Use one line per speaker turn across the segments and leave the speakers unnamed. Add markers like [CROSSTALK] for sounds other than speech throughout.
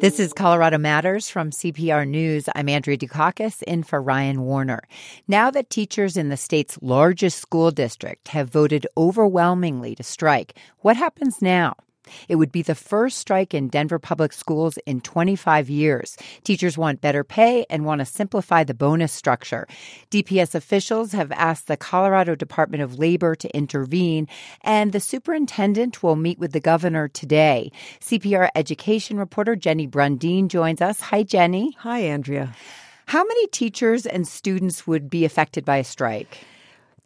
This is Colorado Matters from CPR News. I'm Andrea Dukakis in for Ryan Warner. Now that teachers in the state's largest school district have voted overwhelmingly to strike, what happens now? It would be the first strike in Denver public schools in 25 years. Teachers want better pay and want to simplify the bonus structure. DPS officials have asked the Colorado Department of Labor to intervene, and the superintendent will meet with the governor today. CPR education reporter Jenny Brundin joins us. Hi, Jenny.
Hi, Andrea.
How many teachers and students would be affected by a strike?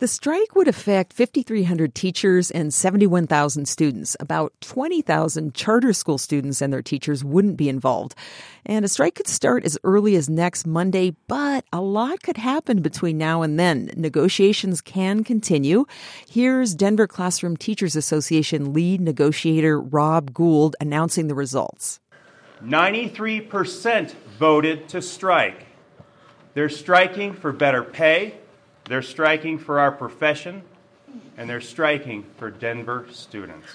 The strike would affect 5,300 teachers and 71,000 students. About 20,000 charter school students and their teachers wouldn't be involved. And a strike could start as early as next Monday, but a lot could happen between now and then. Negotiations can continue. Here's Denver Classroom Teachers Association lead negotiator Rob Gould announcing the results.
93% voted to strike. They're striking for better pay they're striking for our profession, and they're striking for Denver students.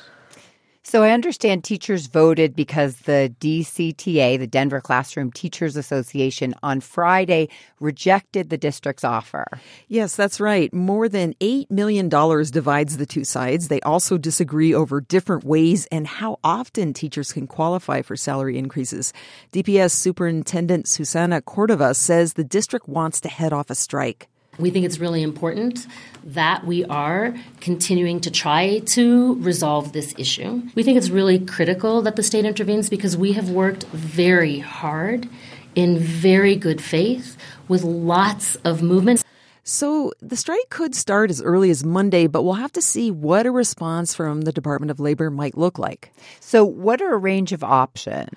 So I understand teachers voted because the DCTA, the Denver Classroom Teachers Association, on Friday rejected the district's offer.
Yes, that's right. More than $8 million divides the two sides. They also disagree over different ways and how often teachers can qualify for salary increases. DPS Superintendent Susana Cordova says the district wants to head off a strike.
We think it's really important that we are continuing to try to resolve this issue. We think it's really critical that the state intervenes because we have worked very hard in very good faith with lots of movements.
So the strike could start as early as Monday, but we'll have to see what a response from the Department of Labor might look like.
So, what are a range of options?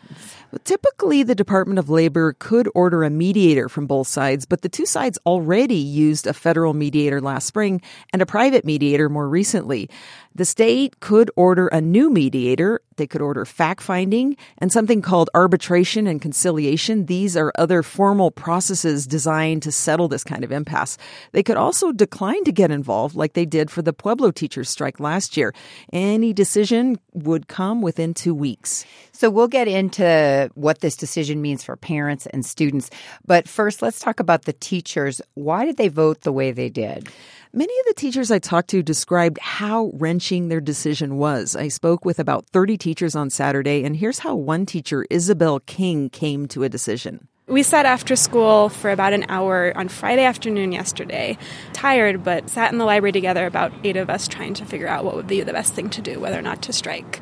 Typically, the Department of Labor could order a mediator from both sides, but the two sides already used a federal mediator last spring and a private mediator more recently. The state could order a new mediator. They could order fact finding and something called arbitration and conciliation. These are other formal processes designed to settle this kind of impasse. They could also decline to get involved like they did for the Pueblo teachers strike last year. Any decision would come within two weeks.
So we'll get into what this decision means for parents and students. But first, let's talk about the teachers. Why did they vote the way they did?
Many of the teachers I talked to described how wrenching their decision was. I spoke with about 30 teachers on Saturday, and here's how one teacher, Isabel King, came to a decision.
We sat after school for about an hour on Friday afternoon yesterday, tired, but sat in the library together, about eight of us, trying to figure out what would be the best thing to do, whether or not to strike.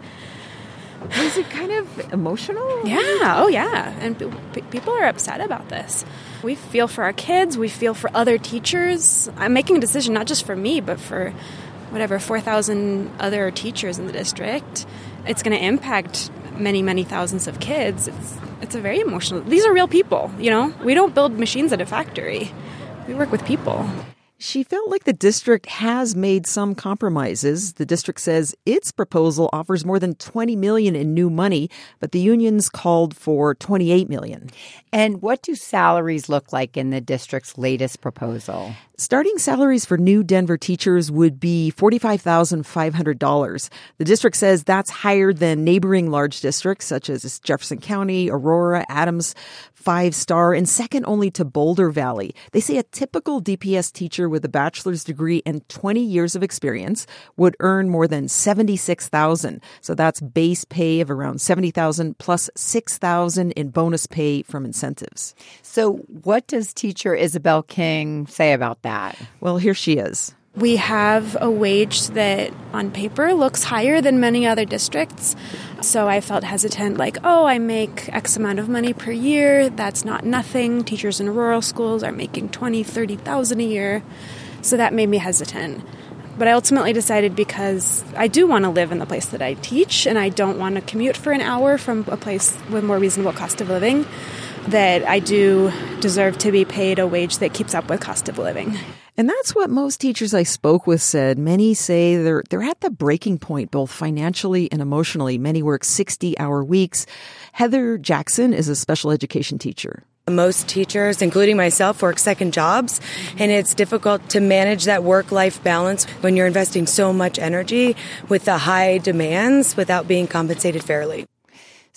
Was it kind of emotional?
Yeah, oh yeah. And people are upset about this. We feel for our kids, we feel for other teachers. I'm making a decision not just for me, but for whatever 4,000 other teachers in the district. It's going to impact many, many thousands of kids. It's it's a very emotional. These are real people, you know? We don't build machines at a factory. We work with people.
She felt like the district has made some compromises. The district says its proposal offers more than 20 million in new money, but the unions called for 28 million.
And what do salaries look like in the district's latest proposal?
Starting salaries for new Denver teachers would be $45,500. The district says that's higher than neighboring large districts such as Jefferson County, Aurora, Adams, Five Star, and second only to Boulder Valley. They say a typical DPS teacher with a bachelor's degree and 20 years of experience would earn more than 76,000. So that's base pay of around 70,000 plus 6,000 in bonus pay from incentives.
So what does teacher Isabel King say about that? that?
Well, here she is.
We have a wage that on paper looks higher than many other districts. So I felt hesitant, like, oh, I make X amount of money per year. That's not nothing. Teachers in rural schools are making 20, 30,000 a year. So that made me hesitant. But I ultimately decided because I do want to live in the place that I teach and I don't want to commute for an hour from a place with more reasonable cost of living that I do deserve to be paid a wage that keeps up with cost of living.
And that's what most teachers I spoke with said. Many say they're they're at the breaking point both financially and emotionally. Many work 60-hour weeks. Heather Jackson is a special education teacher.
Most teachers, including myself, work second jobs, and it's difficult to manage that work life balance when you're investing so much energy with the high demands without being compensated fairly.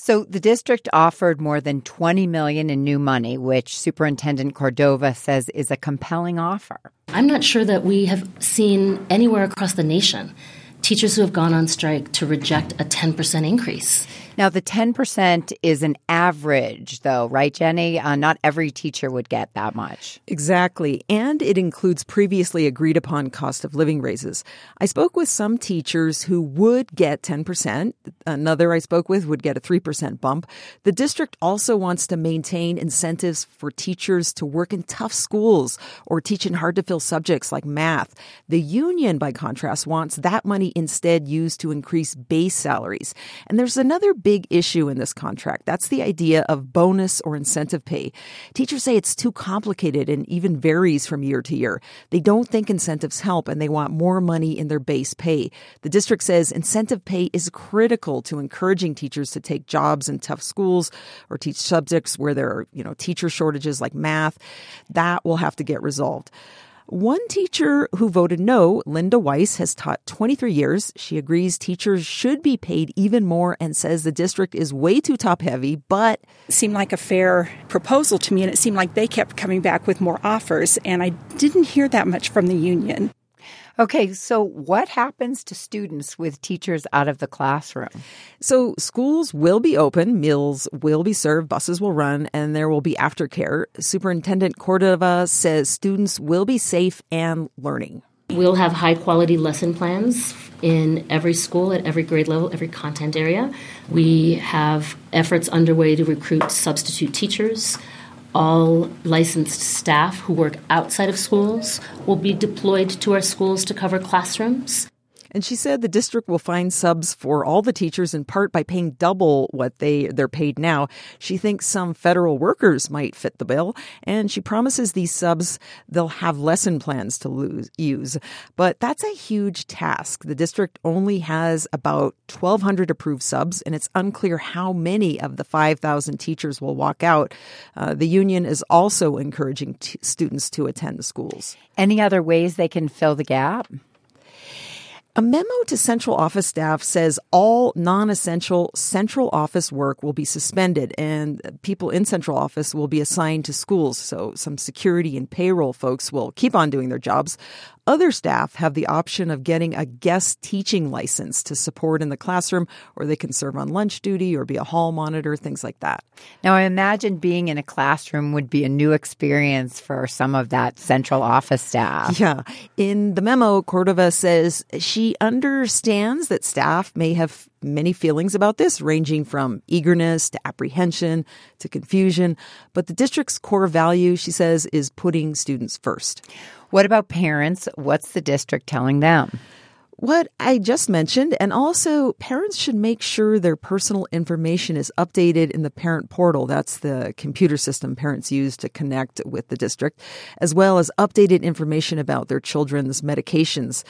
So the district offered more than 20 million in new money, which Superintendent Cordova says is a compelling offer.
I'm not sure that we have seen anywhere across the nation teachers who have gone on strike to reject a 10% increase.
Now, the 10% is an average, though, right, Jenny? Uh, not every teacher would get that much.
Exactly. And it includes previously agreed upon cost of living raises. I spoke with some teachers who would get 10%. Another I spoke with would get a 3% bump. The district also wants to maintain incentives for teachers to work in tough schools or teach in hard to fill subjects like math. The union, by contrast, wants that money instead used to increase base salaries. And there's another big issue in this contract. That's the idea of bonus or incentive pay. Teachers say it's too complicated and even varies from year to year. They don't think incentives help and they want more money in their base pay. The district says incentive pay is critical to encouraging teachers to take jobs in tough schools or teach subjects where there are, you know, teacher shortages like math. That will have to get resolved. One teacher who voted no, Linda Weiss, has taught 23 years. She agrees teachers should be paid even more and says the district is way too top heavy, but.
It seemed like a fair proposal to me, and it seemed like they kept coming back with more offers, and I didn't hear that much from the union.
Okay, so what happens to students with teachers out of the classroom?
So schools will be open, meals will be served, buses will run, and there will be aftercare. Superintendent Cordova says students will be safe and learning.
We'll have high quality lesson plans in every school at every grade level, every content area. We have efforts underway to recruit substitute teachers all licensed staff who work outside of schools will be deployed to our schools to cover classrooms.
And she said the district will find subs for all the teachers in part by paying double what they they're paid now. She thinks some federal workers might fit the bill, and she promises these subs they'll have lesson plans to lose, use. But that's a huge task. The district only has about 1200 approved subs and it's unclear how many of the 5000 teachers will walk out. Uh, the union is also encouraging t- students to attend the schools.
Any other ways they can fill the gap?
A memo to central office staff says all non-essential central office work will be suspended and people in central office will be assigned to schools. So some security and payroll folks will keep on doing their jobs. Other staff have the option of getting a guest teaching license to support in the classroom, or they can serve on lunch duty or be a hall monitor, things like that.
Now, I imagine being in a classroom would be a new experience for some of that central office staff.
Yeah. In the memo, Cordova says she understands that staff may have many feelings about this, ranging from eagerness to apprehension to confusion. But the district's core value, she says, is putting students first.
What about parents? What's the district telling them?
what I just mentioned, and also parents should make sure their personal information is updated in the parent portal. That's the computer system parents use to connect with the district, as well as updated information about their children's medications.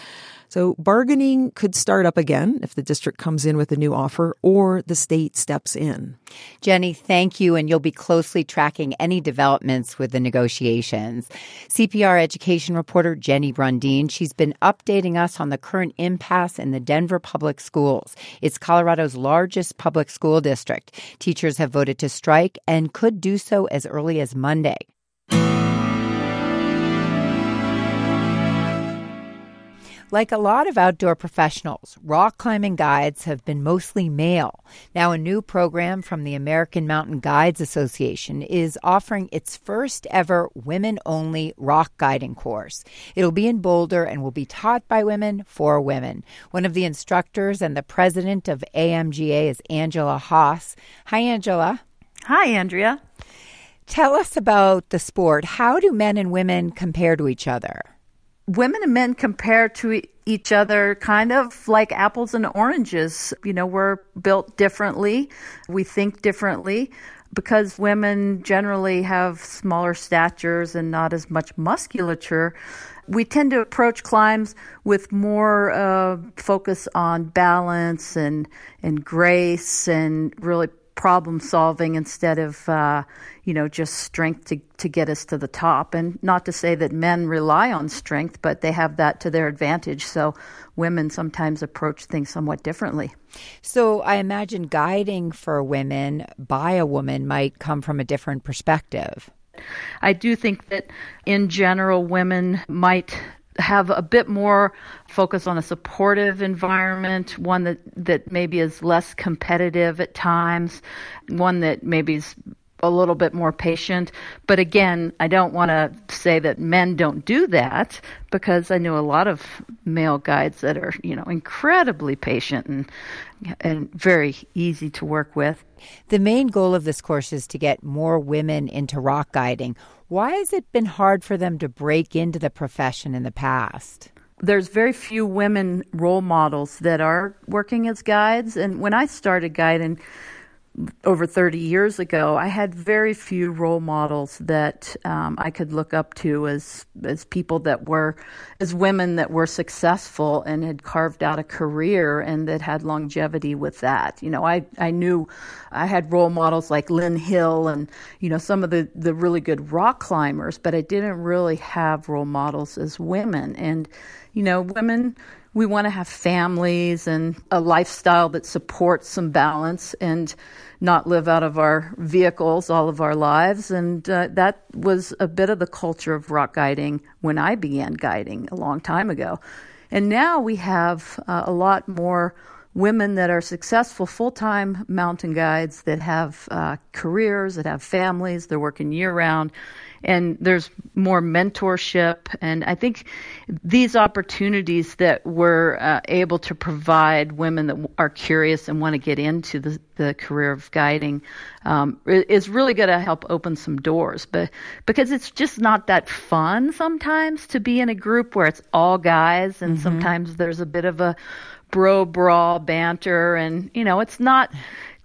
So bargaining could start up again if the district comes in with a new offer or the state steps in.
Jenny, thank you. And you'll be closely tracking any developments with the negotiations. CPR education reporter Jenny Brundin, she's been updating us on the current impasse in the Denver Public Schools. It's Colorado's largest public school district. Teachers have voted to strike and could do so as early as Monday. Like a lot of outdoor professionals, rock climbing guides have been mostly male. Now, a new program from the American Mountain Guides Association is offering its first ever women only rock guiding course. It'll be in Boulder and will be taught by women for women. One of the instructors and the president of AMGA is Angela Hawse. Hi, Angela.
Hi, Andrea.
Tell us about the sport. How do men and women compare to each other?
Women and men compare to each other kind of like apples and oranges. You know, we're built differently, we think differently. Because women generally have smaller statures and not as much musculature, we tend to approach climbs with more uh, focus on balance and and grace and really problem solving instead of uh, you know just strength to, to get us to the top. And not to say that men rely on strength but they have that to their advantage. So women sometimes approach things somewhat differently.
So i imagine guiding for women by a woman might come from a different perspective.
I do think that in general, women might have a bit more focus on a supportive environment, one that, that maybe is less competitive at times, one that maybe is a little bit more patient. But again, I don't want to say that men don't do that because I know a lot of male guides that are, you know, incredibly patient and and very easy to work with.
The main goal of this course is to get more women into rock guiding. Why has it been hard for them to break into the profession in the past?
There's very few women role models that are working as guides. And when I started guiding, over 30 years ago, I had very few role models that um, I could look up to as as people that were as women that were successful and had carved out a career and that had longevity with that. You know, I I knew I had role models like Lynn Hill and you know some of the the really good rock climbers, but I didn't really have role models as women and you know women we want to have families and a lifestyle that supports some balance and not live out of our vehicles all of our lives. And uh, that was a bit of the culture of rock guiding when I began guiding a long time ago. And now we have uh, a lot more women that are successful full time mountain guides that have uh, careers, that have families, they're working year round and there's more mentorship. And I think these opportunities that we're uh, able to provide women that are curious and want to get into the, the career of guiding um, is really going to help open some doors. But because it's just not that fun sometimes to be in a group where it's all guys, and mm-hmm. sometimes there's a bit of a bro brawl banter, and you know, it's not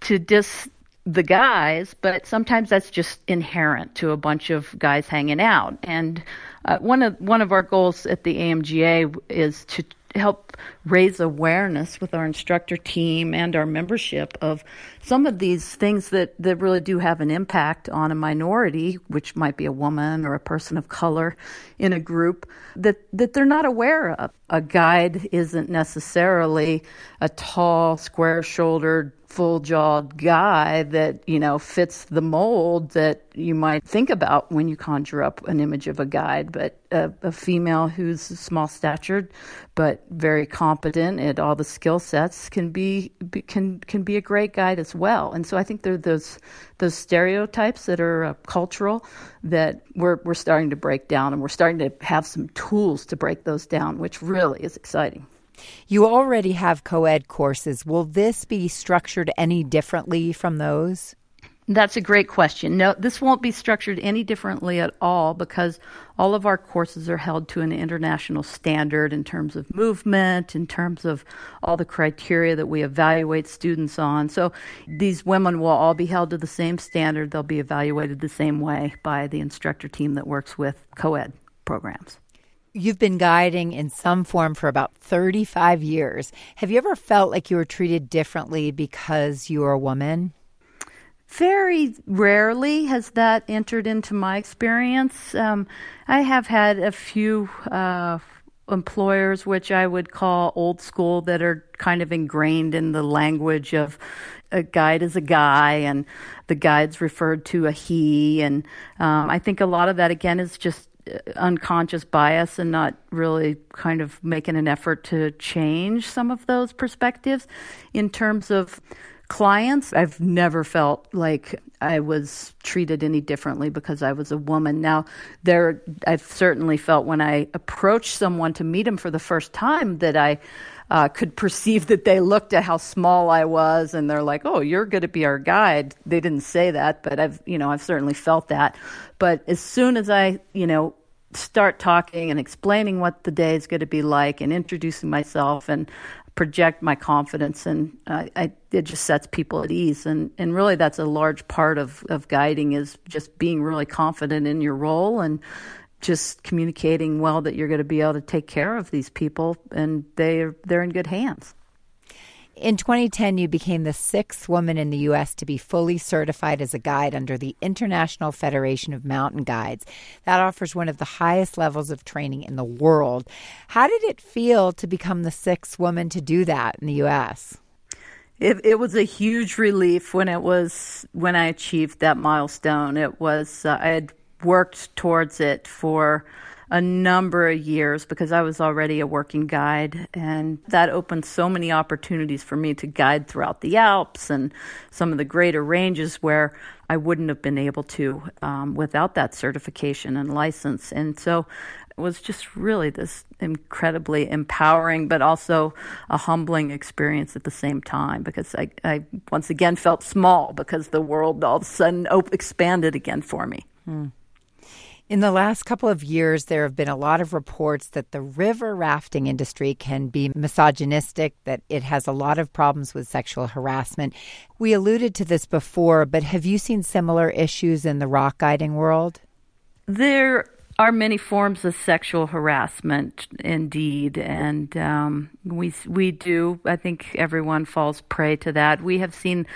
to dis the guys, but sometimes that's just inherent to a bunch of guys hanging out. And uh, one of one of our goals at the AMGA is to help raise awareness with our instructor team and our membership of some of these things that, that really do have an impact on a minority, which might be a woman or a person of color in a group, that, that they're not aware of. A guide isn't necessarily a tall, square shouldered, full jawed guy that, you know, fits the mold that you might think about when you conjure up an image of a guide. But a, a female who's small statured but very competent at all the skill sets can be, be, can can be a great guide as well. And so I think there are those those stereotypes that are uh, cultural that we're we're starting to break down, and we're starting to have some tools to break those down, which really is exciting.
You already have co ed courses. Will this be structured any differently from those?
That's a great question. No, this won't be structured any differently at all because all of our courses are held to an international standard in terms of movement, in terms of all the criteria that we evaluate students on. So these women will all be held to the same standard. They'll be evaluated the same way by the instructor team that works with co ed programs.
You've been guiding in some form for about 35 years. Have you ever felt like you were treated differently because you are a woman?
Very rarely has that entered into my experience. Um, I have had a few uh, employers, which I would call old school, that are kind of ingrained in the language of a guide is a guy and the guide's referred to a he. And um, I think a lot of that, again, is just unconscious bias and not really kind of making an effort to change some of those perspectives. In terms of clients, I've never felt like I was treated any differently because I was a woman. Now, there, I've certainly felt when I approached someone to meet them for the first time that I uh, could perceive that they looked at how small I was and they're like, "Oh, you're going to be our guide." They didn't say that, but I've, you know, I've certainly felt that. But as soon as I, you know, start talking and explaining what the day is going to be like and introducing myself and project my confidence and uh, I, it just sets people at ease and, and really that's a large part of, of guiding is just being really confident in your role and just communicating well that you're going to be able to take care of these people and they they're in good hands.
In 2010, you became the sixth woman in the U.S. to be fully certified as a guide under the International Federation of Mountain Guides. That offers one of the highest levels of training in the world. How did it feel to become the sixth woman to do that in the U.S.?
It, it was a huge relief when it was when I achieved that milestone. It was uh, I had worked towards it for a number of years because I was already a working guide, and that opened so many opportunities for me to guide throughout the Alps and some of the greater ranges where I wouldn't have been able to um, without that certification and license. And so it was just really this incredibly empowering, but also a humbling experience at the same time because I, I once again felt small because the world all of a sudden expanded again for me. Hmm.
In the last couple of years, there have been a lot of reports that the river rafting industry can be misogynistic, that it has a lot of problems with sexual harassment. We alluded to this before, but have you seen similar issues in the rock guiding world?
There are many forms of sexual harassment, indeed, and um, we we do. I think everyone falls prey to that. We have seen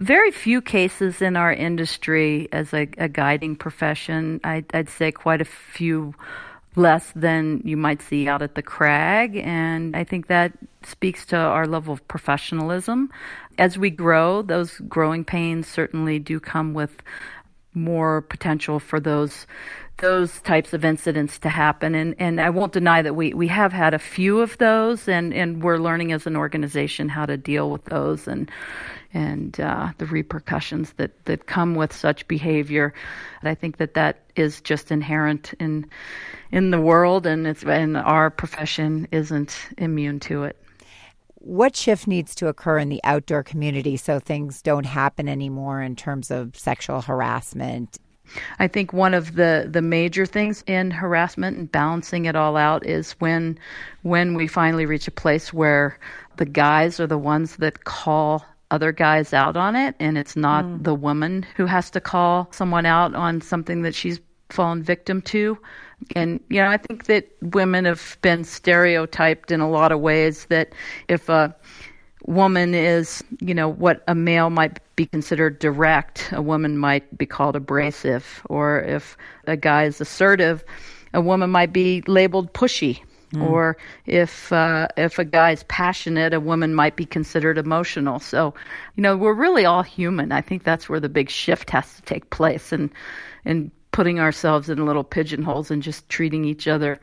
very few cases in our industry as a, a guiding profession. I, I'd say quite a few less than you might see out at the crag and i think that speaks to our level of professionalism as we grow those growing pains certainly do come with more potential for those those types of incidents to happen. And, and I won't deny that we, we have had a few of those, and, and we're learning as an organization how to deal with those and and uh, the repercussions that, that come with such behavior. I think that that is just inherent in in the world, and it's and our profession isn't immune to it.
What shift needs to occur in the outdoor community so things don't happen anymore in terms of sexual harassment
I think one of the, the major things in harassment and balancing it all out is when when we finally reach a place where the guys are the ones that call other guys out on it and it's not mm. the woman who has to call someone out on something that she's fallen victim to. And you know, I think that women have been stereotyped in a lot of ways that if a woman is, you know, what a male might be considered direct, a woman might be called abrasive, or if a guy is assertive, a woman might be labeled pushy. Mm. Or if uh, if a guy is passionate, a woman might be considered emotional. So, you know, we're really all human. I think that's where the big shift has to take place, and and putting ourselves in little pigeonholes and just treating each other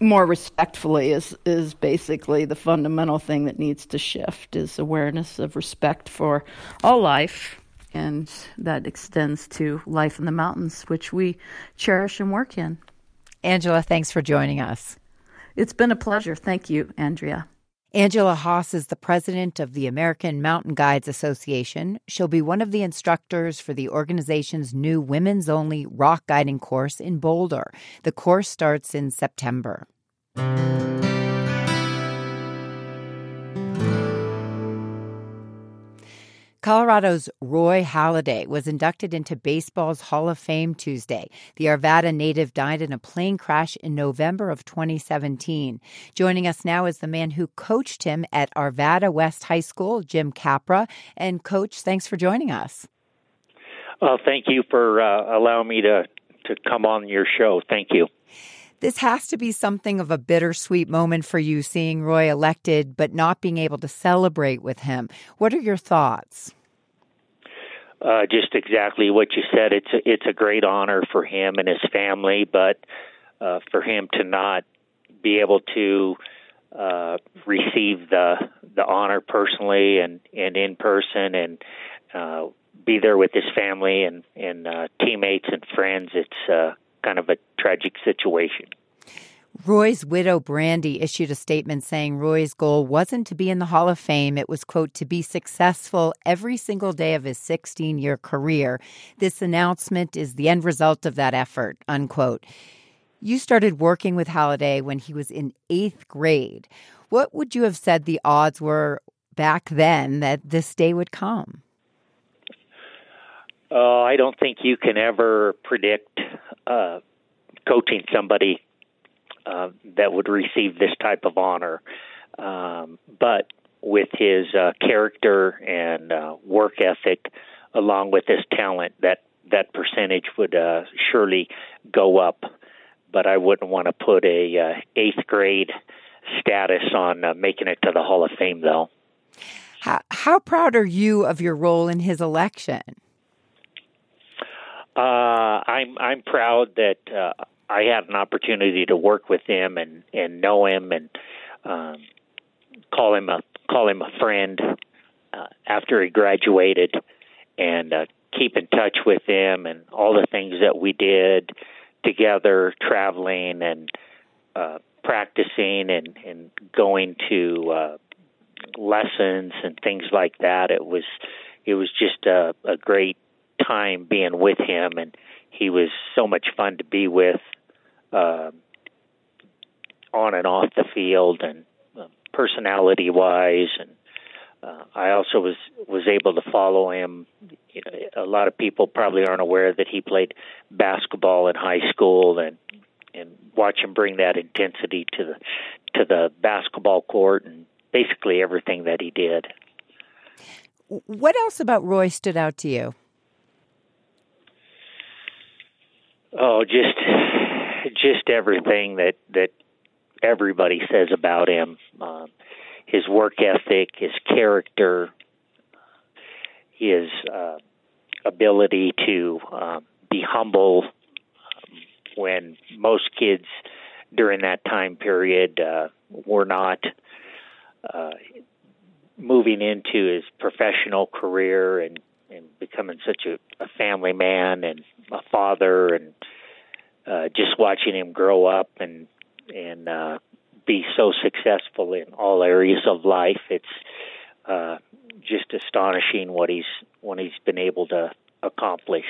more respectfully is is basically the fundamental thing that needs to shift is awareness of respect for all life and that extends to life in the mountains which we cherish and work in.
Angela, thanks for joining us.
It's been a pleasure. Thank you, Andrea.
Angela Hawse is the president of the American Mountain Guides Association. She'll be one of the instructors for the organization's new women's only rock guiding course in Boulder. The course starts in September. Colorado's Roy Halladay was inducted into baseball's Hall of Fame Tuesday. The Arvada native died in a plane crash in November of 2017. Joining us now is the man who coached him at Arvada West High School, Jim Capra. And, Coach, thanks for joining us.
Uh, thank you for uh, allowing me to, to come on your show. Thank you.
This has to be something of a bittersweet moment for you seeing Roy elected, but not being able to celebrate with him. What are your thoughts?
Uh, just exactly what you said. It's a, it's a great honor for him and his family, but uh, for him to not be able to uh, receive the the honor personally and and in person and uh, be there with his family and and uh, teammates and friends. It's uh, kind of a tragic situation.
Roy's widow, Brandy, issued a statement saying Roy's goal wasn't to be in the Hall of Fame. It was, quote, to be successful every single day of his 16 year career. This announcement is the end result of that effort, unquote. You started working with Halladay when he was in eighth grade. What would you have said the odds were back then that this day would come?
Uh, I don't think you can ever predict uh, coaching somebody uh, that would receive this type of honor. Um, but with his uh, character and uh, work ethic, along with his talent, that that percentage would uh, surely go up. But I wouldn't want to put a uh, eighth grade status on uh, making it to the Hall of Fame, though.
How, how proud are you of your role in his election?
Uh, I'm I'm proud that uh, I had an opportunity to work with him and and know him and um, call him a call him a friend uh, after he graduated and uh, keep in touch with him and all the things that we did together, traveling and uh, practicing and and going to uh, lessons and things like that. It was it was just a, a great time being with him, and he was so much fun to be with, uh, on and off the field, and uh, personality wise, and uh, I also was was able to follow him. You know, a lot of people probably aren't aware that he played basketball in high school, and and watch him bring that intensity to the to the basketball court and basically everything that he did.
What else about Roy stood out to you?
Oh, just just everything that that everybody says about him. Uh, his work ethic, his character, his uh, ability to uh, be humble um, when most kids during that time period uh, were not. Uh, moving into his professional career and and becoming such a, a family man and a father and uh, just watching him grow up and and uh, be so successful in all areas of life. It's uh, just astonishing what he's what he's been able to accomplish.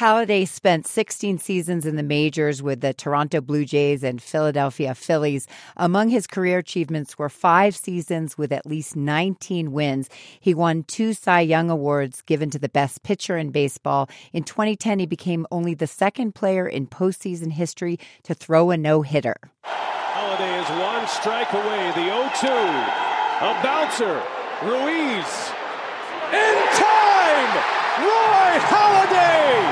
Halladay spent 16 seasons in the majors with the Toronto Blue Jays and Philadelphia Phillies. Among his career achievements were five seasons with at least 19 wins. He won two Cy Young Awards given to the best pitcher in baseball. In 2010, he became only the second player in postseason history to throw a no hitter.
Halladay is one strike away. The 0 2. A bouncer. Ruiz. In time! Roy Halladay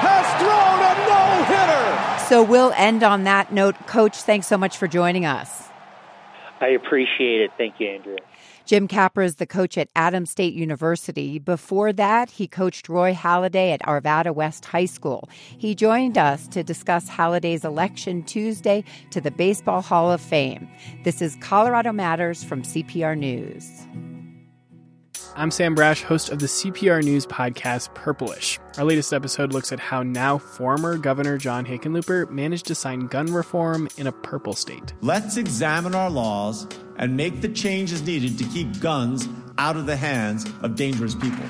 has thrown a no hitter.
So we'll end on that note. Coach, thanks so much for joining us.
I appreciate it. Thank you, Andrea.
Jim Capra is the coach at Adams State University. Before that, he coached Roy Halladay at Arvada West High School. He joined us to discuss Halladay's election Tuesday to the Baseball Hall of Fame. This is Colorado Matters from CPR News.
I'm Sam Brasch, host of the CPR News podcast Purplish. Our latest episode looks at how now former Governor John Hickenlooper managed to sign gun reform in a purple state.
Let's examine our laws and make the changes needed to keep guns out of the hands of dangerous people.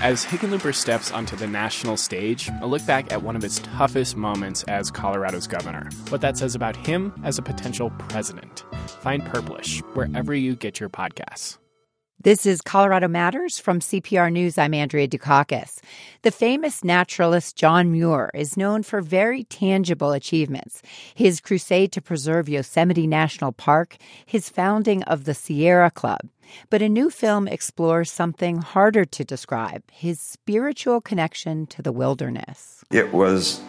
As Hickenlooper steps onto the national stage, a look back at one of his toughest moments as Colorado's governor. What that says about him as a potential president. Find Purplish wherever you get your podcasts.
This is Colorado Matters from CPR News. I'm Andrea Dukakis. The famous naturalist John Muir is known for very tangible achievements. His crusade to preserve Yosemite National Park, his founding of the Sierra Club. But a new film explores something harder to describe his spiritual connection to the wilderness.
It was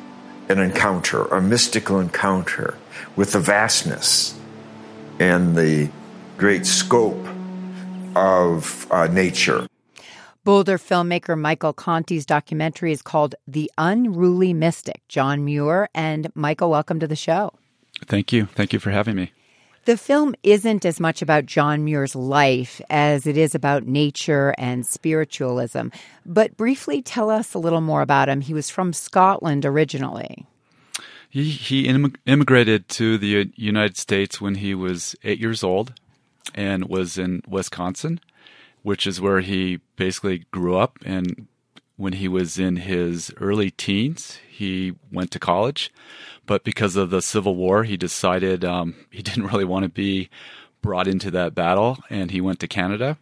an encounter, a mystical encounter with the vastness and the great scope of uh, nature.
Boulder filmmaker Michael Conti's documentary is called The Unruly Mystic, John Muir. And Michael, welcome to the show.
Thank you. Thank you for having me.
The film isn't as much about John Muir's life as it is about nature and spiritualism. But briefly tell us a little more about him. He was from Scotland originally.
He, he immigrated to the United States when he was eight years old and was in Wisconsin, which is where he basically grew up. And when he was in his early teens, he went to college. But because of the Civil War, he decided um, he [LAUGHS] didn't really want to be brought into that battle, and he went to Canada.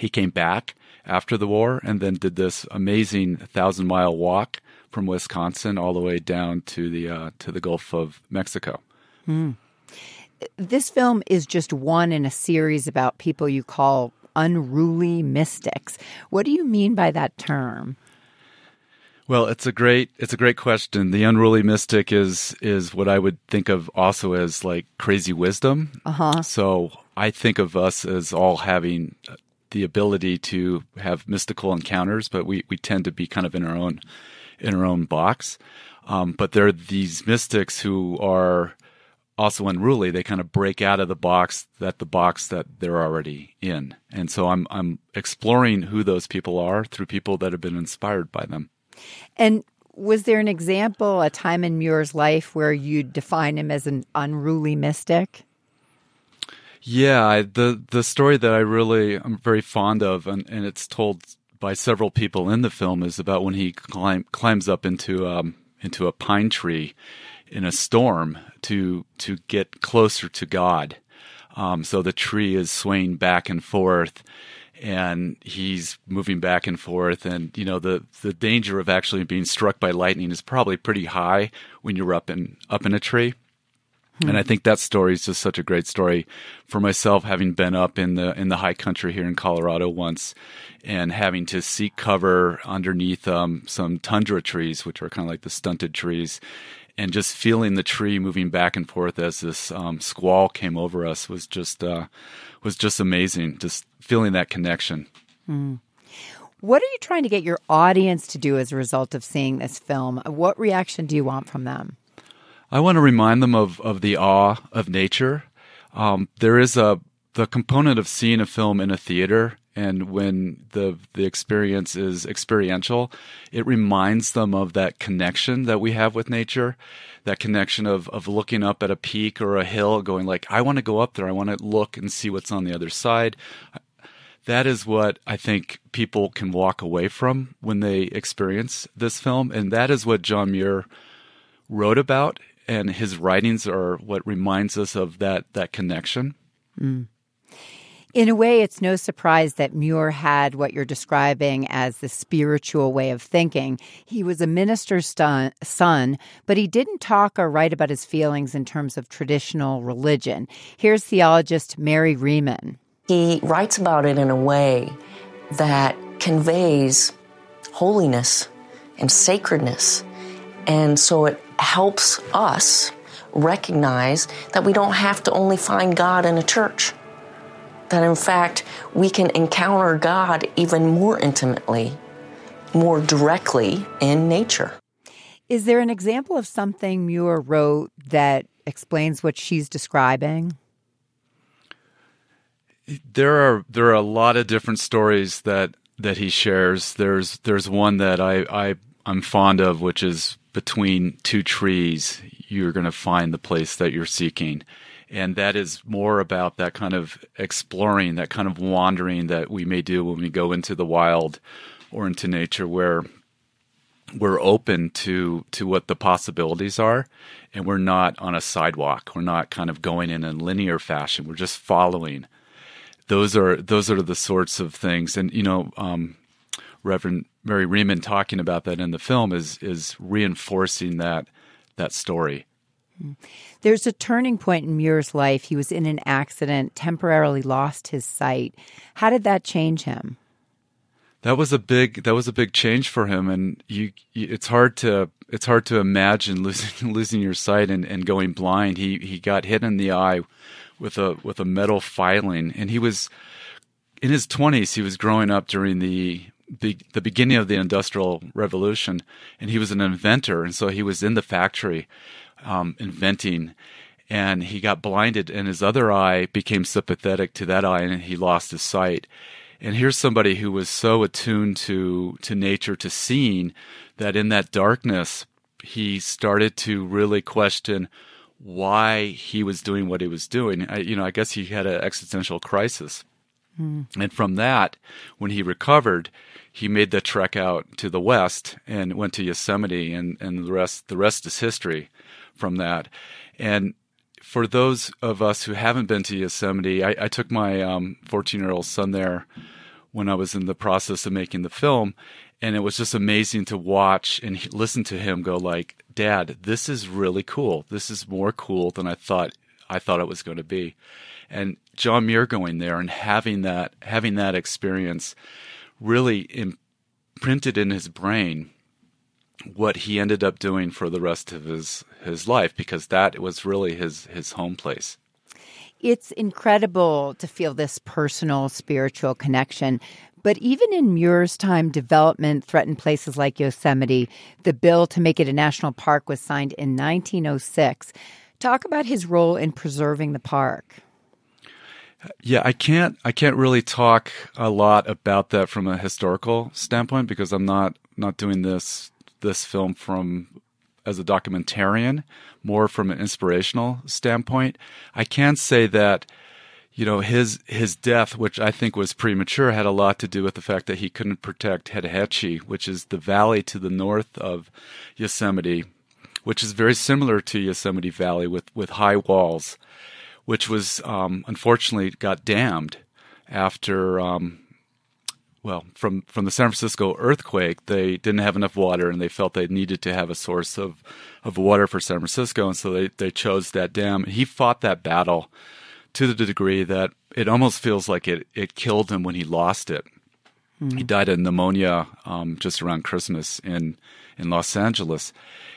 He came back after the war and then did this amazing thousand mile walk from Wisconsin all the way down to the uh, to the Gulf of Mexico.
Mm. This film is just one in a series about people you call unruly mystics. What do you mean by that term?
Well, it's a great it's a great question. The unruly mystic is is what I would think of also as like crazy wisdom.
Uh-huh.
So I think of us as all having the ability to have mystical encounters, but we, we tend to be kind of in our own in our own box. Um, but there are these mystics who are also unruly. They kind of break out of the box that the box that they're already in. And so I'm I'm exploring who those people are through people that have been inspired by them.
And was there an example, a time in Muir's life where you'd define him as an unruly mystic?
Yeah, I, the the story that I really I'm very fond of, and, and it's told by several people in the film, is about when he climb, climbs up into um, into a pine tree in a storm to to get closer to God. Um, so the tree is swaying back and forth, and he's moving back and forth. And you know the the danger of actually being struck by lightning is probably pretty high when you're up in up in a tree. Hmm. And I think that story is just such a great story for myself, having been up in the in the high country here in Colorado once, and having to seek cover underneath um, some tundra trees, which are kind of like the stunted trees, and just feeling the tree moving back and forth as this um, squall came over us was just uh, was just amazing. Just feeling that connection.
Hmm. What are you trying to get your audience to do as a result of seeing this film? What reaction do you want from them?
I want to remind them of, of the awe of nature. Um, there is a the component of seeing a film in a theater, and when the the experience is experiential, it reminds them of that connection that we have with nature, that connection of of looking up at a peak or a hill, going like, I want to go up there, I want to look and see what's on the other side. That is what I think people can walk away from when they experience this film, and that is what John Muir wrote about and his writings are what reminds us of that that connection.
Mm. In a way, it's no surprise that Muir had what you're describing as the spiritual way of thinking. He was a minister's son, but he didn't talk or write about his feelings in terms of traditional religion. Here's theologist Mary Riemann.
He writes about it in a way that conveys holiness and sacredness. And so it helps us recognize that we don't have to only find God in a church. That in fact, we can encounter God even more intimately, more directly in nature.
Is there an example of something Muir wrote that explains what she's describing?
There are there are a lot of different stories that that he shares. There's there's one that I, I I'm fond of, which is between two trees, you're going to find the place that you're seeking. And that is more about that kind of exploring, that kind of wandering that we may do when we go into the wild or into nature where we're open to to what the possibilities are. And we're not on a sidewalk. We're not kind of going in a linear fashion. We're just following. Those are those are the sorts of things. And you know um, Reverend Mary Reman talking about that in the film is is reinforcing that that story.
There's a turning point in Muir's life. He was in an accident, temporarily lost his sight. How did that change him?
That was a big that was a big change for him, and you, it's hard to it's hard to imagine [LAUGHS] losing losing your sight and, and going blind. He he got hit in the eye with a with a metal filing, and he was in his twenties. He was growing up during the be, the beginning of the Industrial Revolution, and he was an inventor, and so he was in the factory um, inventing. And he got blinded, and his other eye became sympathetic to that eye, and he lost his sight. And here's somebody who was so attuned to to nature, to seeing, that in that darkness, he started to really question why he was doing what he was doing. I, you know, I guess he had an existential crisis. Mm. And from that, when he recovered, he made the trek out to the west and went to Yosemite, and, and the rest the rest is history from that. And for those of us who haven't been to Yosemite, I, I took my 14 um, year old son there when I was in the process of making the film, and it was just amazing to watch and listen to him go like, "Dad, this is really cool. This is more cool than I thought I thought it was going to be. And John Muir going there and having that having that experience really imprinted in his brain what he ended up doing for the rest of his his life because that was really his his home place.
It's incredible to feel this personal spiritual connection. But even in Muir's time, development threatened places like Yosemite. The bill to make it a national park was signed in 1906. Talk about his role in preserving the park.
Yeah, I can't I can't really talk a lot about that from a historical standpoint because I'm not not doing this this film from as a documentarian, more from an inspirational standpoint. I can say that you know his his death, which I think was premature, had a lot to do with the fact that he couldn't protect Hetch Hetchy, which is the valley to the north of Yosemite, which is very similar to Yosemite Valley with with high walls, which was um, unfortunately got dammed after um, well, from from the San Francisco earthquake, they didn't have enough water, and they felt they needed to have a source of of water for San Francisco, and so they they chose that dam. He fought that battle to the degree that it almost feels like it it killed him when he lost it. Mm-hmm. He died of pneumonia um, just around Christmas in in Los Angeles,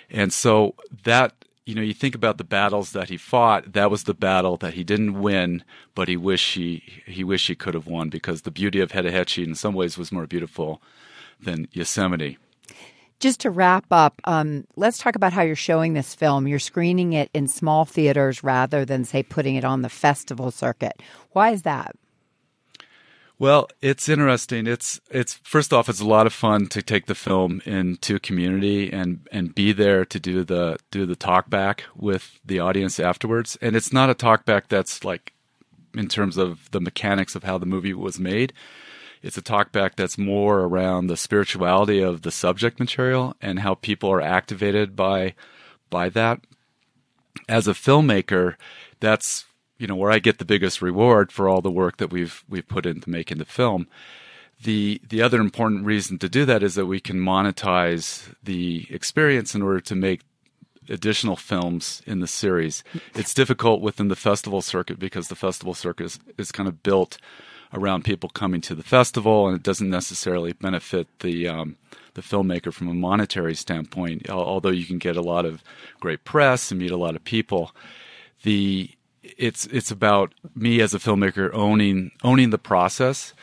and so that you know, you think about the battles that he fought. That was the battle that he didn't win, but he wish he he wish he could have won because the beauty of Hetch Hetchy in some ways was more beautiful than Yosemite.
Just to wrap up, um, let's talk about how you're showing this film. You're screening it in small theaters rather than, say, putting it on the festival circuit. Why is that?
Well, it's interesting. It's it's first off, it's a lot of fun to take the film into community and and be there to do the do the talk back with the audience afterwards. And it's not a talk back that's like in terms of the mechanics of how the movie was made. It's a talk back that's more around the spirituality of the subject material and how people are activated by by that. As a filmmaker, that's you know where I get the biggest reward for all the work that we've we've put into making the film. The the other important reason to do that is that we can monetize the experience in order to make additional films in the series. It's difficult within the festival circuit because the festival circuit is, is kind of built around people coming to the festival, and it doesn't necessarily benefit the um, the filmmaker from a monetary standpoint. Although you can get a lot of great press and meet a lot of people, the it's it's about me as a filmmaker owning owning the process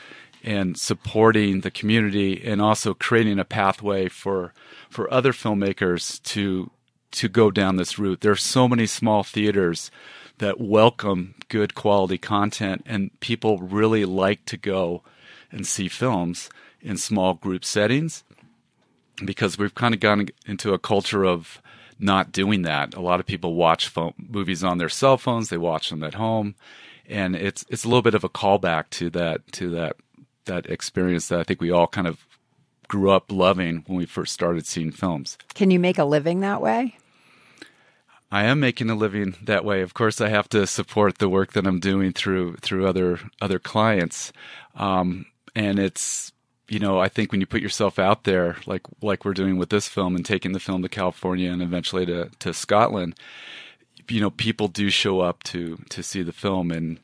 and supporting the community and also creating a pathway for for other filmmakers to to go down this route. There are so many small theaters that welcome good quality content and people really like to go and see films in small group settings because we've kind of gone into a culture of not doing that. A lot of people watch phone, movies on their cell phones. They watch them at home, and it's it's a little bit of a callback to that to that that experience that I think we all kind of grew up loving when we first started seeing films.
Can you make a living that way?
I am making a living that way. Of course, I have to support the work that I'm doing through through other other clients, um, and it's you know, I think when you put yourself out there, like like we're doing with this film and taking the film to California and eventually to, to Scotland, you know, people do show up to to see the film, and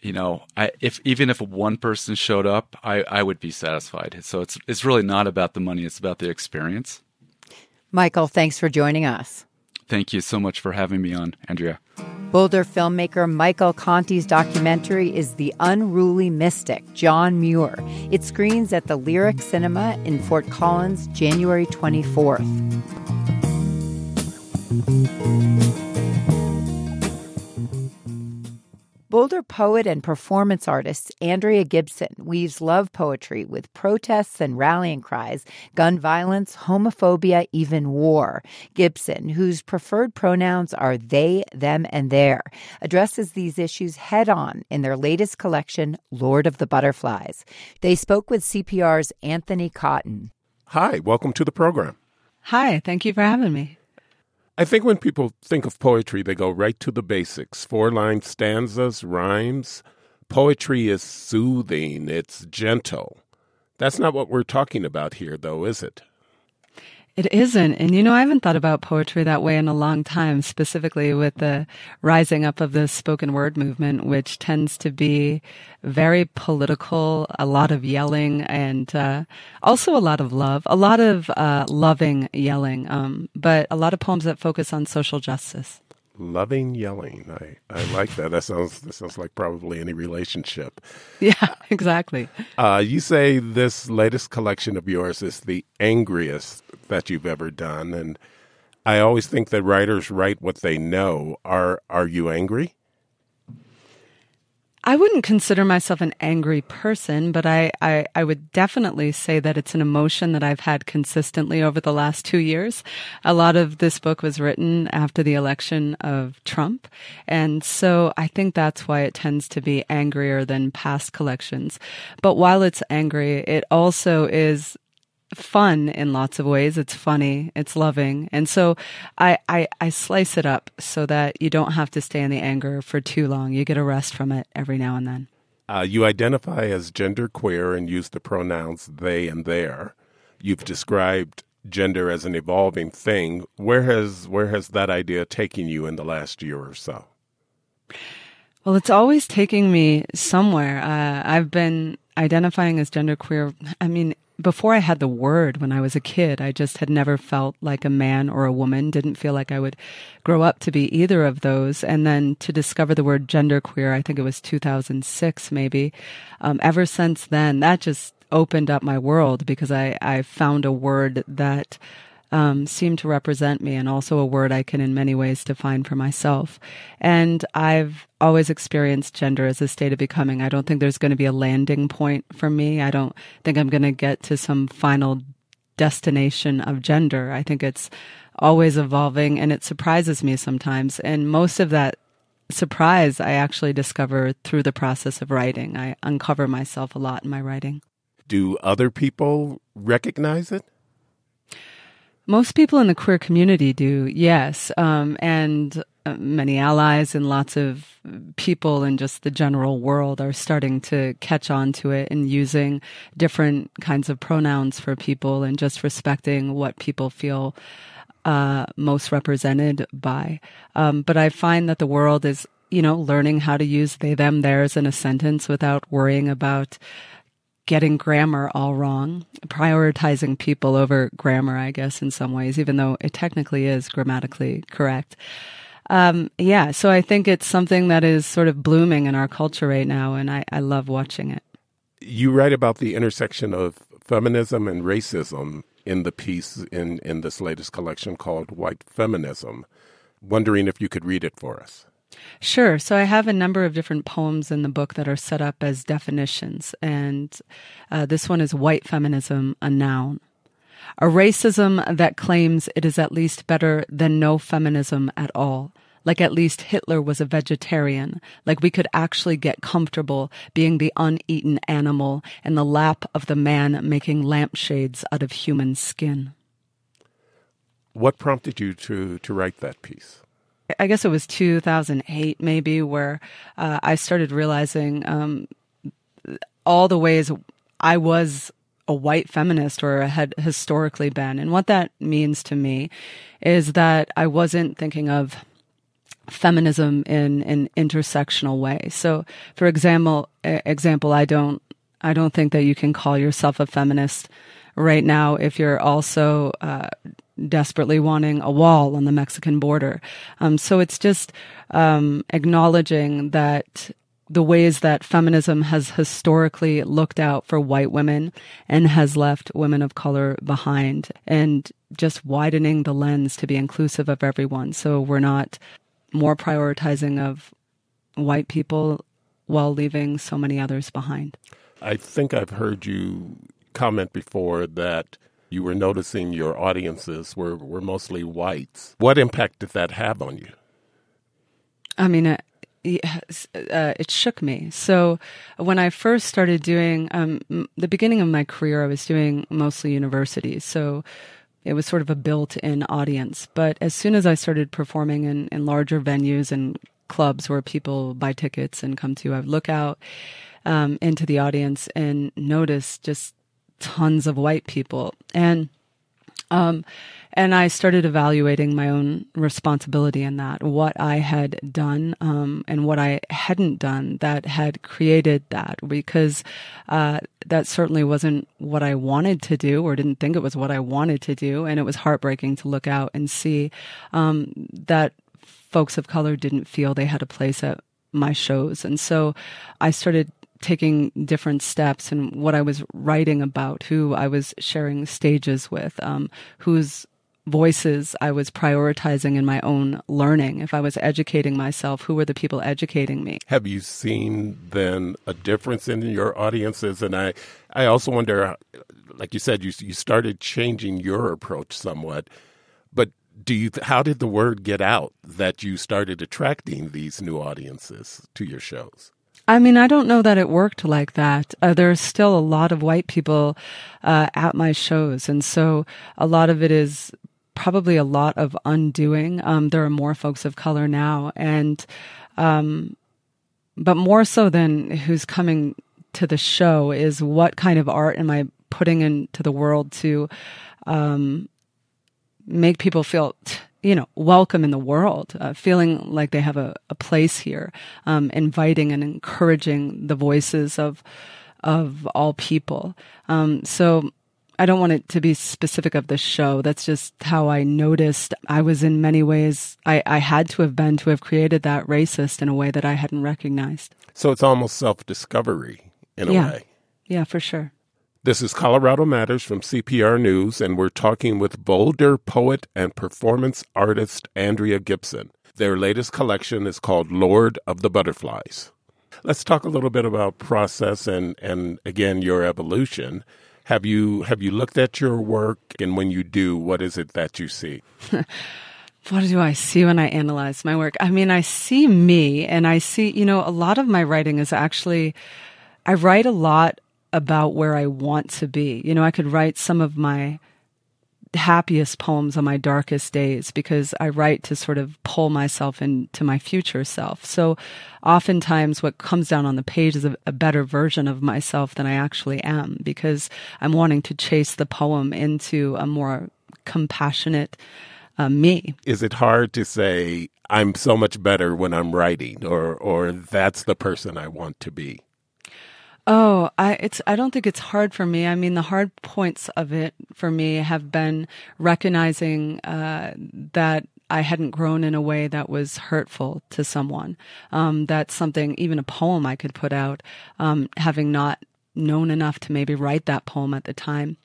you know, I, if even if one person showed up, I, I would be satisfied. So it's it's really not about the money; it's about the experience.
Michael, thanks for joining us.
Thank you so much for having me on, Andrea.
Boulder filmmaker Michael Conti's documentary is The Unruly Mystic, John Muir. It screens at the Lyric Cinema in Fort Collins, January 24th. Boulder poet and performance artist Andrea Gibson weaves love poetry with protests and rallying cries, gun violence, homophobia, even war. Gibson, whose preferred pronouns are they, them, and their, addresses these issues head on in their latest collection, Lord of the Butterflies. They spoke with CPR's Anthony Cotton.
Hi, welcome to the program.
Hi, thank you for having me.
I think when people think of poetry, they go right to the basics four line stanzas, rhymes. Poetry is soothing, it's gentle. That's not what we're talking about here, though, is it?
It isn't. And you know, I haven't thought about poetry that way in a long time, specifically with the rising up of the spoken word movement, which tends to be very political, a lot of yelling and, uh, also a lot of love, a lot of, uh, loving yelling, um, but a lot of poems that focus on social justice.
Loving yelling. I, I like that. That sounds that sounds like probably any relationship. [LAUGHS]
Yeah, exactly.
Uh, you say this latest collection of yours is the angriest that you've ever done, and I always think that writers write what they know. Are are you angry?
I wouldn't consider myself an angry person, but I, I, I, would definitely say that it's an emotion that I've had consistently over the last two years. A lot of this book was written after the election of Trump. And so I think that's why it tends to be angrier than past collections. But while it's angry, it also is fun in lots of ways. It's funny, it's loving. And so I, I, I, slice it up so that you don't have to stay in the anger for too long. You get a rest from it every now and then.
Uh, you identify as gender queer and use the pronouns they and their. You've described gender as an evolving thing. Where has where has that idea taken you in the last year or so?
Well, it's always taking me somewhere. Uh, I've been identifying as genderqueer. I mean, before I had the word when I was a kid, I just had never felt like a man or a woman, didn't feel like I would grow up to be either of those. And then to discover the word genderqueer, I think it was 2006 maybe. Um, ever since then, that just opened up my world because I, I found a word that um, seem to represent me and also a word I can in many ways define for myself. And I've always experienced gender as a state of becoming. I don't think there's going to be a landing point for me. I don't think I'm going to get to some final destination of gender. I think it's always evolving and it surprises me sometimes. And most of that surprise I actually discover through the process of writing. I uncover myself a lot in my writing.
Do other people recognize it?
Most people in the queer community do, yes. Um, and uh, many allies and lots of people in just the general world are starting to catch on to it and using different kinds of pronouns for people and just respecting what people feel uh, most represented by. Um, but I find that the world is, you know, learning how to use they, them, theirs in a sentence without worrying about getting grammar all wrong, prioritizing people over grammar, I guess, in some ways, even though it technically is grammatically correct. Um, yeah, so I think it's something that is sort of blooming in our culture right now, and I, I love watching it.
You write about the intersection of feminism and racism in the piece in, in this latest collection called White Feminism. Wondering if you could read it for us.
Sure. So I have a number of different poems in the book that are set up as definitions. And uh, this one is White Feminism, a noun. A racism that claims it is at least better than no feminism at all. Like at least Hitler was a vegetarian. Like we could actually get comfortable being the uneaten animal in the lap of the man making lampshades out of human skin.
What prompted you to, to write that piece?
I guess it was 2008 maybe where uh, I started realizing um, all the ways I was a white feminist or had historically been. And what that means to me is that I wasn't thinking of feminism in an intersectional way. So for example, example, I don't, I don't think that you can call yourself a feminist right now if you're also uh, desperately wanting a wall on the Mexican border. Um, so it's just um, acknowledging that the ways that feminism has historically looked out for white women and has left women of color behind and just widening the lens to be inclusive of everyone. So we're not more prioritizing of white people while leaving so many others behind.
I think I've heard you comment before that you were noticing your audiences were, were mostly whites. What impact did that have on you?
I mean, uh, uh, it shook me. So when I first started doing um, the beginning of my career, I was doing mostly universities. So it was sort of a built-in audience. But as soon as I started performing in, in larger venues and clubs where people buy tickets and come to, I would look out um, into the audience and notice just tons of white people. And Um, and I started evaluating my own responsibility in that, what I had done um, and what I hadn't done that had created that, because uh, that certainly wasn't what I wanted to do or didn't think it was what I wanted to do. And it was heartbreaking to look out and see um, that folks of color didn't feel they had a place at my shows. And so I started taking different steps and what I was writing about, who I was sharing stages with, um, whose voices I was prioritizing in my own learning. If I was educating myself, who were the people educating me?
Have you seen then a difference in your audiences? And I, I also wonder, like you said, you you started changing your approach somewhat, but do you how did the word get out that you started attracting these new audiences to your shows?
I mean, I don't know that it worked like that. Uh, there's still a lot of white people uh, at my shows, and so a lot of it is probably a lot of undoing. Um, there are more folks of color now, and um, but more so than who's coming to the show is what kind of art am I putting into the world to um, make people feel. T- you know, welcome in the world, uh, feeling like they have a, a place here, um, inviting and encouraging the voices of of all people. Um, so I don't want it to be specific of the show. That's just how I noticed I was in many ways, I, I had to have been to have created that racist in a way that I hadn't recognized.
So it's almost self discovery in a
yeah.
way.
Yeah, for sure.
This is Colorado Matters from CPR News, and we're talking with Boulder poet and performance artist Andrea Gibson. Their latest collection is called Lord of the Butterflies. Let's talk a little bit about process and, and again, your evolution. Have you have you looked at your work, and when you do, what is it that you see? [LAUGHS]
what do I see when I analyze my work? I mean, I see me, and I see, you know, a lot of my writing is actually, I write a lot about where I want to be. You know, I could write some of my happiest poems on my darkest days because I write to sort of pull myself into my future self. So oftentimes what comes down on the page is a, a, better version of myself than I actually am because I'm wanting to chase the poem into a more compassionate uh, me.
Is it hard to say I'm so much better when I'm writing or or that's the person I want to be?
Oh, I it's I don't think it's hard for me. I mean, the hard points of it for me have been recognizing uh, that I hadn't grown in a way that was hurtful to someone. Um, that's something, even a poem I could put out, um, having not known enough to maybe write that poem at the time.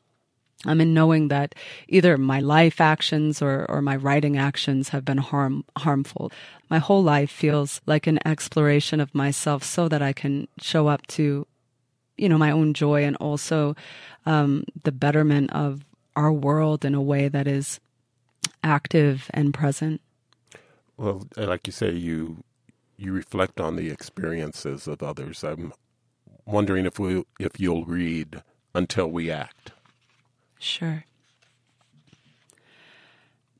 I'm in knowing that either my life actions or, or my writing actions have been harm, harmful. My whole life feels like an exploration of myself so that I can show up to you know, my own joy and also um, the betterment of our world in a way that is active and present.
Well, like you say, you you reflect on the experiences of others. I'm wondering if we if you'll read until we act.
Sure.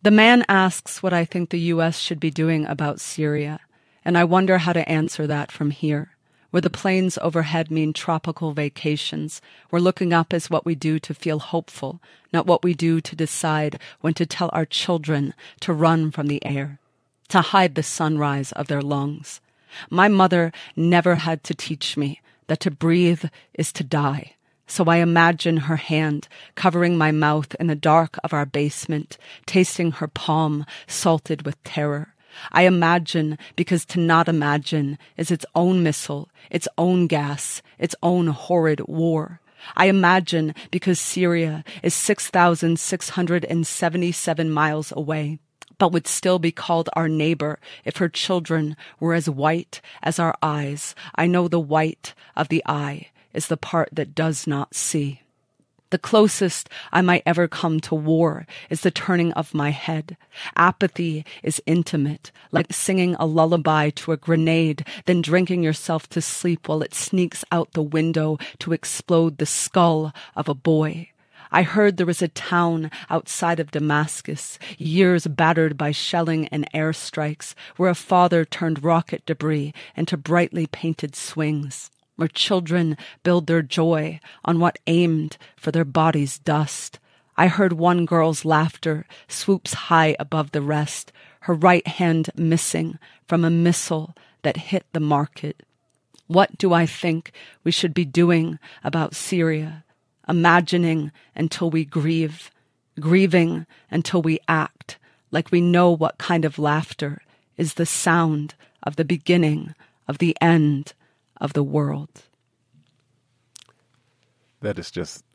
The man asks what I think the U.S. should be doing about Syria, and I wonder how to answer that from here where the planes overhead mean tropical vacations, where looking up is what we do to feel hopeful, not what we do to decide when to tell our children to run from the air, to hide the sunrise of their lungs. My mother never had to teach me that to breathe is to die. So I imagine her hand covering my mouth in the dark of our basement, tasting her palm salted with terror. I imagine because to not imagine is its own missile, its own gas, its own horrid war. I imagine because Syria is 6,677 miles away, but would still be called our neighbor if her children were as white as our eyes. I know the white of the eye is the part that does not see. The closest I might ever come to war is the turning of my head. Apathy is intimate, like singing a lullaby to a grenade, then drinking yourself to sleep while it sneaks out the window to explode the skull of a boy. I heard there was a town outside of Damascus, years battered by shelling and airstrikes, where a father turned rocket debris into brightly painted swings where children build their joy on what aimed for their bodies' dust. I heard one girl's laughter swoops high above the rest, her right hand missing from a missile that hit the market. What do I think we should be doing about Syria? Imagining until we grieve, grieving until we act, like we know what kind of laughter is the sound of the beginning of the end of the world.
That is just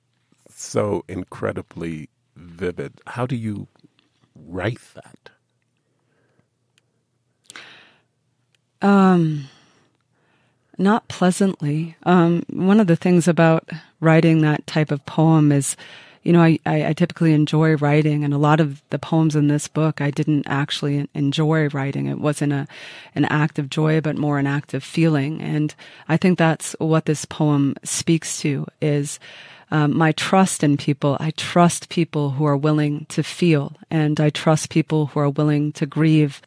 so incredibly vivid. How do you write that?
Um, not pleasantly. Um, one of the things about writing that type of poem is, you know, I, I, typically enjoy writing, and a lot of the poems in this book I didn't actually enjoy writing. It wasn't a an act of joy, but more an act of feeling. And I think that's what this poem speaks to is um, my trust in people. I trust people who are willing to feel, and I trust people who are willing to grieve.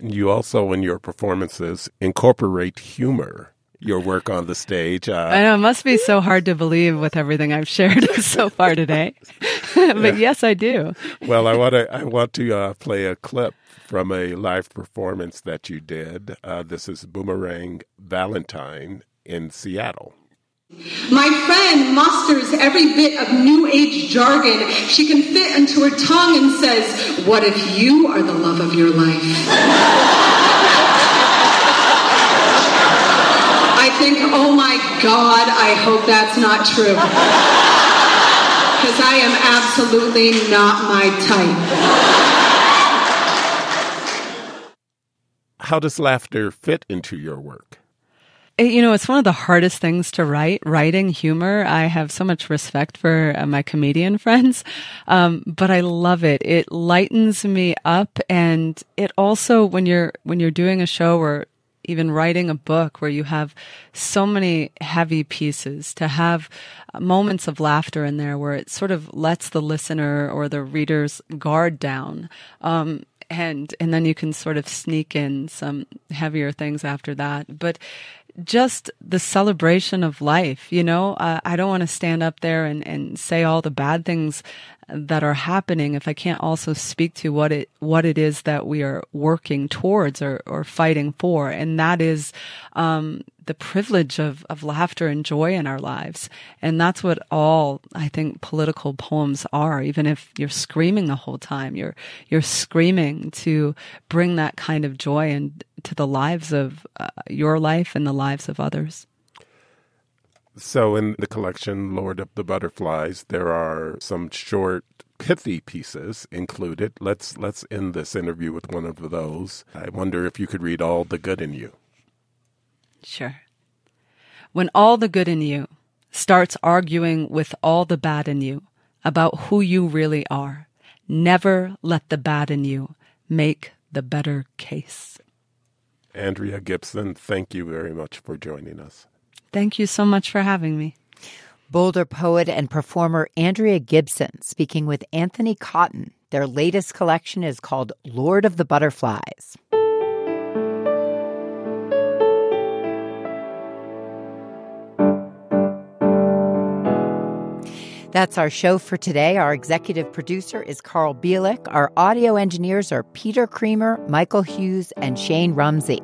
You also, in your performances, incorporate humor. Your work on the stage. Uh,
I know it must be so hard to believe with everything I've shared [LAUGHS] so far today, [LAUGHS] but yeah. yes, I do.
well, I want to I want to uh, play a clip from a live performance that you did. Uh, this is Boomerang Valentine in Seattle.
My friend musters every bit of new age jargon she can fit into her tongue and says, What if you are the love of your life? [LAUGHS] I think, oh my God, I hope that's not true. Because I am absolutely not my
type. How does laughter fit into your work?
You know, it's one of the hardest things to write. Writing humor, I have so much respect for uh, my comedian [LAUGHS] friends, um, but I love it. It lightens me up, and it also when you're when you're doing a show or even writing a book where you have so many heavy pieces to have uh, moments of laughter in there where it sort of lets the listener or the reader's guard down. Um, and and then you can sort of sneak in some heavier things after that. But just the celebration of life. You know, uh, I don't want to stand up there and, and say all the bad things that are happening if I can't also speak to what it what it is that we are working towards or, or fighting for, and that is um, the privilege of of laughter and joy in our lives, and that's what all I think political poems are. Even if you're screaming the whole time, you're you're screaming to bring that kind of joy into the lives of uh, your life and the lives of others.
So, in the collection, Lord of the Butterflies, there are some short, pithy pieces included. Let's let's end this interview with one of those. I wonder if you could read all the good in you.
Sure. When all the good in you starts arguing with all the bad in you about who you really are, never let the bad in you make the better case.
Andrea Gibson, thank you very much for joining us.
Thank you so much for having me.
Boulder poet and performer Andrea Gibson speaking with Anthony Cotton. Their latest collection is called Lord of the Butterflies. That's our show for today. Our executive producer is Carl Bielek. Our audio engineers are Peter Creamer, Michael Hughes, and Shane Rumsey.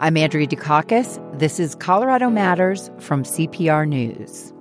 I'm Andrea Dukakis. This is Colorado Matters from CPR News.